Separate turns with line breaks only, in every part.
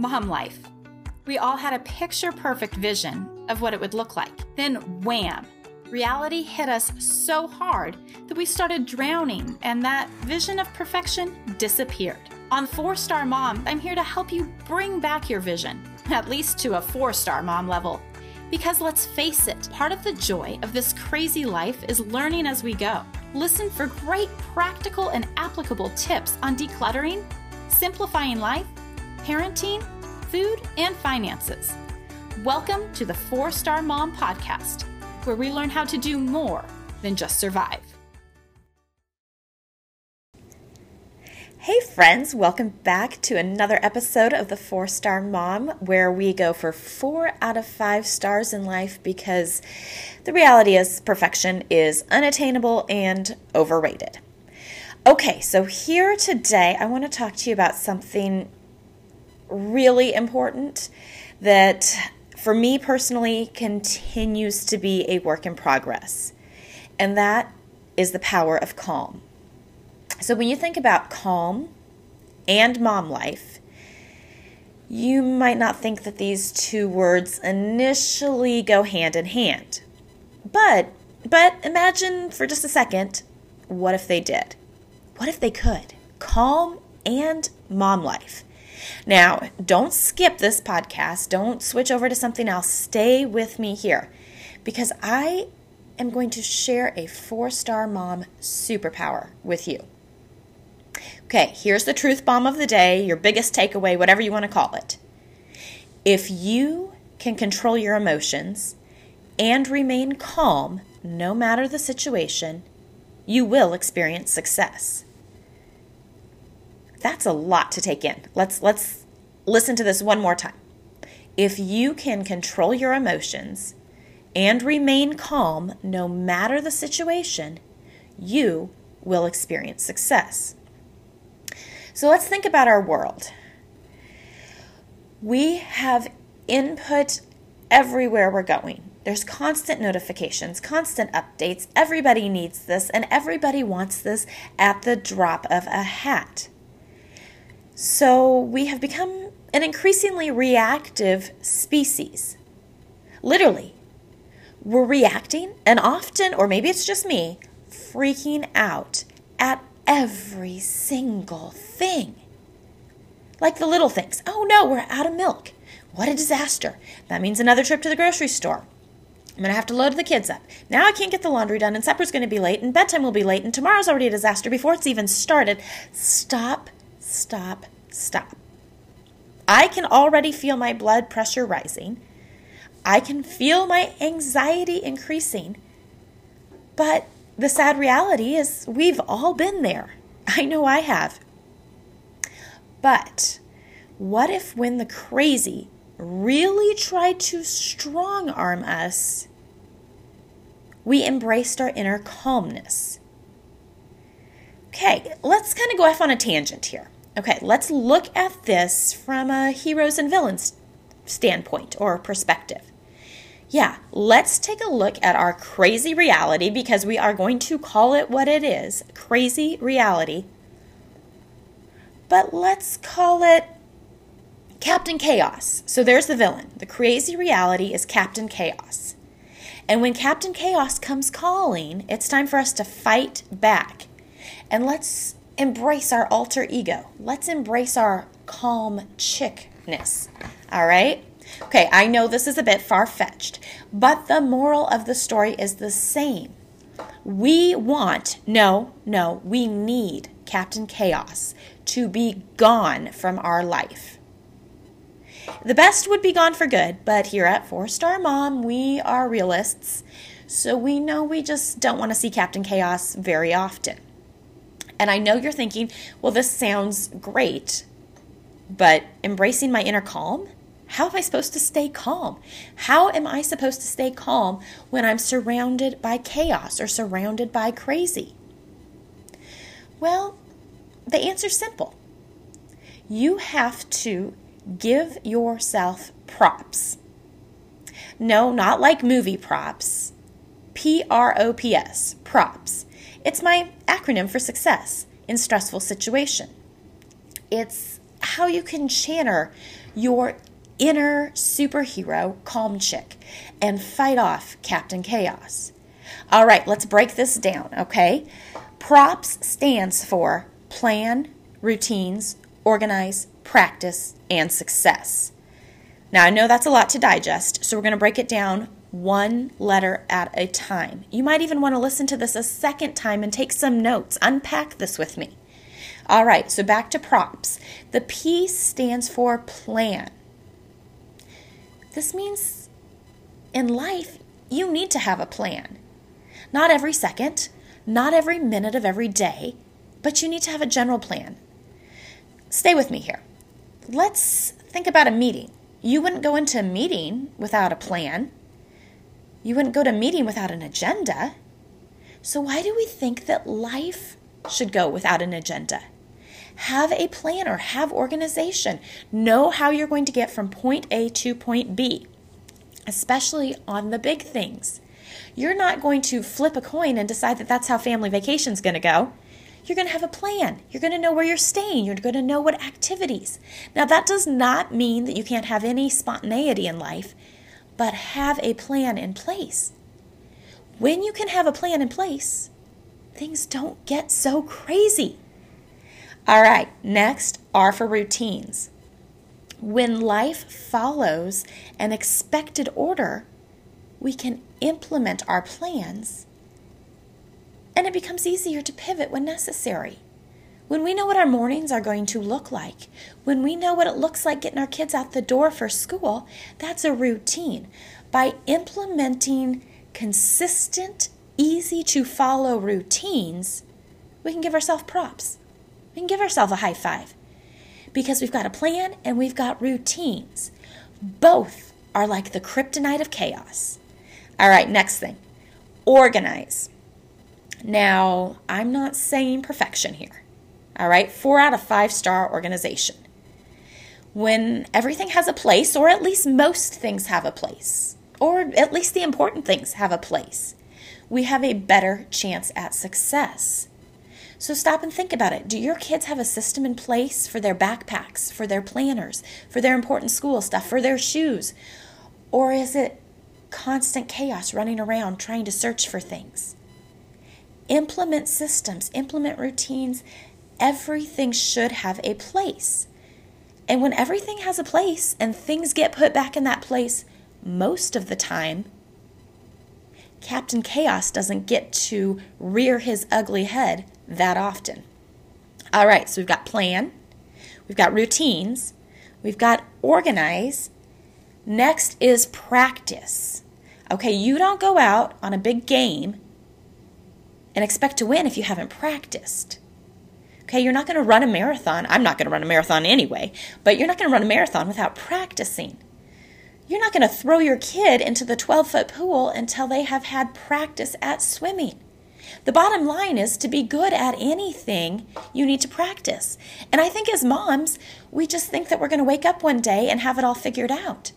Mom life. We all had a picture perfect vision of what it would look like. Then, wham! Reality hit us so hard that we started drowning, and that vision of perfection disappeared. On Four Star Mom, I'm here to help you bring back your vision, at least to a four star mom level. Because let's face it, part of the joy of this crazy life is learning as we go. Listen for great practical and applicable tips on decluttering, simplifying life, parenting, food, and finances. Welcome to the Four Star Mom Podcast, where we learn how to do more than just survive.
Hey, friends, welcome back to another episode of the Four Star Mom, where we go for four out of five stars in life because the reality is perfection is unattainable and overrated. Okay, so here today, I want to talk to you about something really important that for me personally continues to be a work in progress, and that is the power of calm. So, when you think about calm and mom life, you might not think that these two words initially go hand in hand. But but imagine for just a second, what if they did? What if they could? Calm and mom life. Now, don't skip this podcast. Don't switch over to something else. Stay with me here because I am going to share a four star mom superpower with you. Okay, here's the truth bomb of the day, your biggest takeaway, whatever you want to call it. If you can control your emotions and remain calm no matter the situation, you will experience success. That's a lot to take in. Let's let's listen to this one more time. If you can control your emotions and remain calm no matter the situation, you will experience success. So let's think about our world. We have input everywhere we're going. There's constant notifications, constant updates. Everybody needs this, and everybody wants this at the drop of a hat. So we have become an increasingly reactive species. Literally, we're reacting, and often, or maybe it's just me, freaking out at every single thing. Like the little things. Oh no, we're out of milk. What a disaster. That means another trip to the grocery store. I'm going to have to load the kids up. Now I can't get the laundry done, and supper's going to be late, and bedtime will be late, and tomorrow's already a disaster before it's even started. Stop, stop, stop. I can already feel my blood pressure rising. I can feel my anxiety increasing. But the sad reality is we've all been there. I know I have. But what if when the crazy really tried to strong arm us, we embraced our inner calmness? Okay, let's kind of go off on a tangent here. Okay, let's look at this from a heroes and villains standpoint or perspective yeah, let's take a look at our crazy reality because we are going to call it what it is crazy reality. But let's call it Captain Chaos. So there's the villain. The crazy reality is Captain Chaos. And when Captain Chaos comes calling, it's time for us to fight back. And let's embrace our alter ego. Let's embrace our calm chickness. All right? Okay, I know this is a bit far fetched, but the moral of the story is the same. We want, no, no, we need Captain Chaos to be gone from our life. The best would be gone for good, but here at Four Star Mom, we are realists, so we know we just don't want to see Captain Chaos very often. And I know you're thinking, well, this sounds great, but embracing my inner calm? How am I supposed to stay calm? How am I supposed to stay calm when I'm surrounded by chaos or surrounded by crazy? Well, the answer's simple. You have to give yourself props. No, not like movie props. P R O P S, props. It's my acronym for success in stressful situation. It's how you can channel your inner superhero, calm chick, and fight off Captain Chaos. All right, let's break this down, okay? PROPS stands for plan, routines, organize, practice, and success. Now, I know that's a lot to digest, so we're going to break it down one letter at a time. You might even want to listen to this a second time and take some notes. Unpack this with me. All right, so back to props. The P stands for plan. This means in life, you need to have a plan. Not every second, not every minute of every day, but you need to have a general plan. Stay with me here. Let's think about a meeting. You wouldn't go into a meeting without a plan. You wouldn't go to a meeting without an agenda. So, why do we think that life should go without an agenda? Have a plan or have organization. Know how you're going to get from point A to point B, especially on the big things. You're not going to flip a coin and decide that that's how family vacation's going to go. You're going to have a plan. You're going to know where you're staying. You're going to know what activities. Now, that does not mean that you can't have any spontaneity in life, but have a plan in place. When you can have a plan in place, things don't get so crazy. All right, next are for routines. When life follows an expected order, we can implement our plans and it becomes easier to pivot when necessary. When we know what our mornings are going to look like, when we know what it looks like getting our kids out the door for school, that's a routine. By implementing consistent, easy to follow routines, we can give ourselves props. We can give ourselves a high five because we've got a plan and we've got routines. Both are like the kryptonite of chaos. All right, next thing organize. Now, I'm not saying perfection here. All right, four out of five star organization. When everything has a place, or at least most things have a place, or at least the important things have a place, we have a better chance at success. So stop and think about it. Do your kids have a system in place for their backpacks, for their planners, for their important school stuff, for their shoes? Or is it constant chaos running around trying to search for things? Implement systems, implement routines. Everything should have a place. And when everything has a place and things get put back in that place most of the time, Captain Chaos doesn't get to rear his ugly head that often. All right, so we've got plan, we've got routines, we've got organize. Next is practice. Okay, you don't go out on a big game and expect to win if you haven't practiced. Okay, you're not going to run a marathon. I'm not going to run a marathon anyway, but you're not going to run a marathon without practicing. You're not going to throw your kid into the 12 foot pool until they have had practice at swimming. The bottom line is to be good at anything, you need to practice. And I think as moms, we just think that we're going to wake up one day and have it all figured out.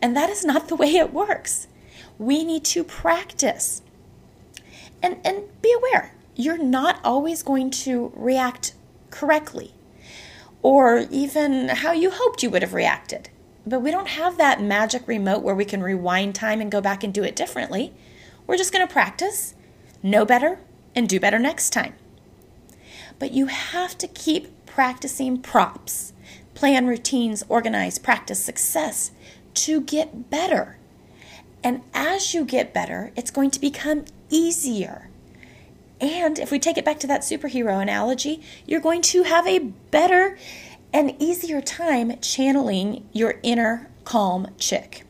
And that is not the way it works. We need to practice. And, and be aware, you're not always going to react correctly or even how you hoped you would have reacted. But we don't have that magic remote where we can rewind time and go back and do it differently. We're just going to practice know better, and do better next time. But you have to keep practicing props, plan routines, organize, practice success to get better. And as you get better, it's going to become easier. And if we take it back to that superhero analogy, you're going to have a better and easier time channeling your inner calm chick.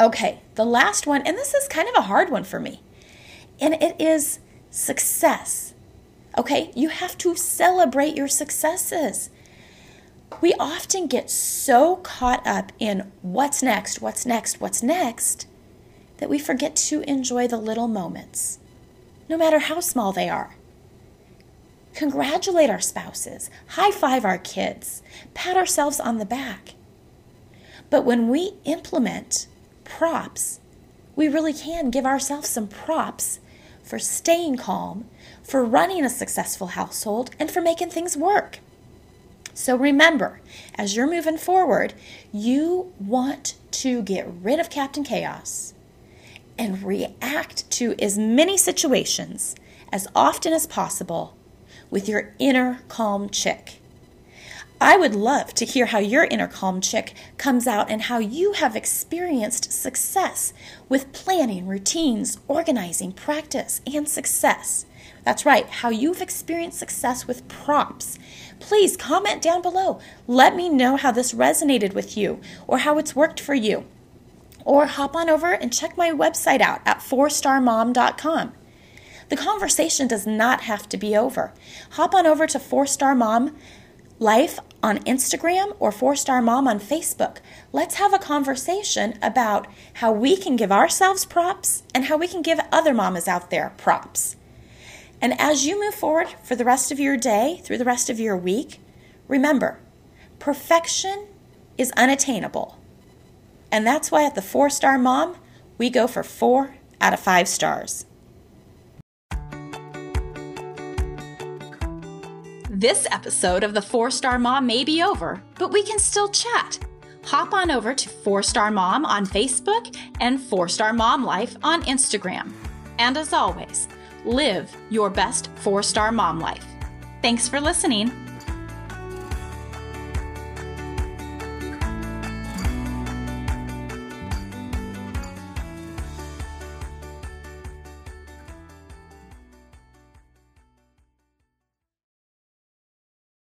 Okay, the last one, and this is kind of a hard one for me and it is success. Okay, you have to celebrate your successes. We often get so caught up in what's next, what's next, what's next, that we forget to enjoy the little moments, no matter how small they are. Congratulate our spouses, high five our kids, pat ourselves on the back. But when we implement props, we really can give ourselves some props for staying calm, for running a successful household, and for making things work. So remember, as you're moving forward, you want to get rid of Captain Chaos and react to as many situations as often as possible with your inner calm chick. I would love to hear how your inner calm chick comes out and how you have experienced success with planning, routines, organizing, practice, and success. That's right, how you've experienced success with props. Please comment down below. Let me know how this resonated with you or how it's worked for you. Or hop on over and check my website out at 4starmom.com. The conversation does not have to be over. Hop on over to 4star Mom Life on Instagram or 4star Mom on Facebook. Let's have a conversation about how we can give ourselves props and how we can give other mamas out there props. And as you move forward for the rest of your day, through the rest of your week, remember perfection is unattainable. And that's why at the 4star Mom, we go for four out of five stars.
This episode of the 4star Mom may be over, but we can still chat. Hop on over to 4star Mom on Facebook and 4star Mom Life on Instagram. And as always, live your best 4star mom life. Thanks for listening.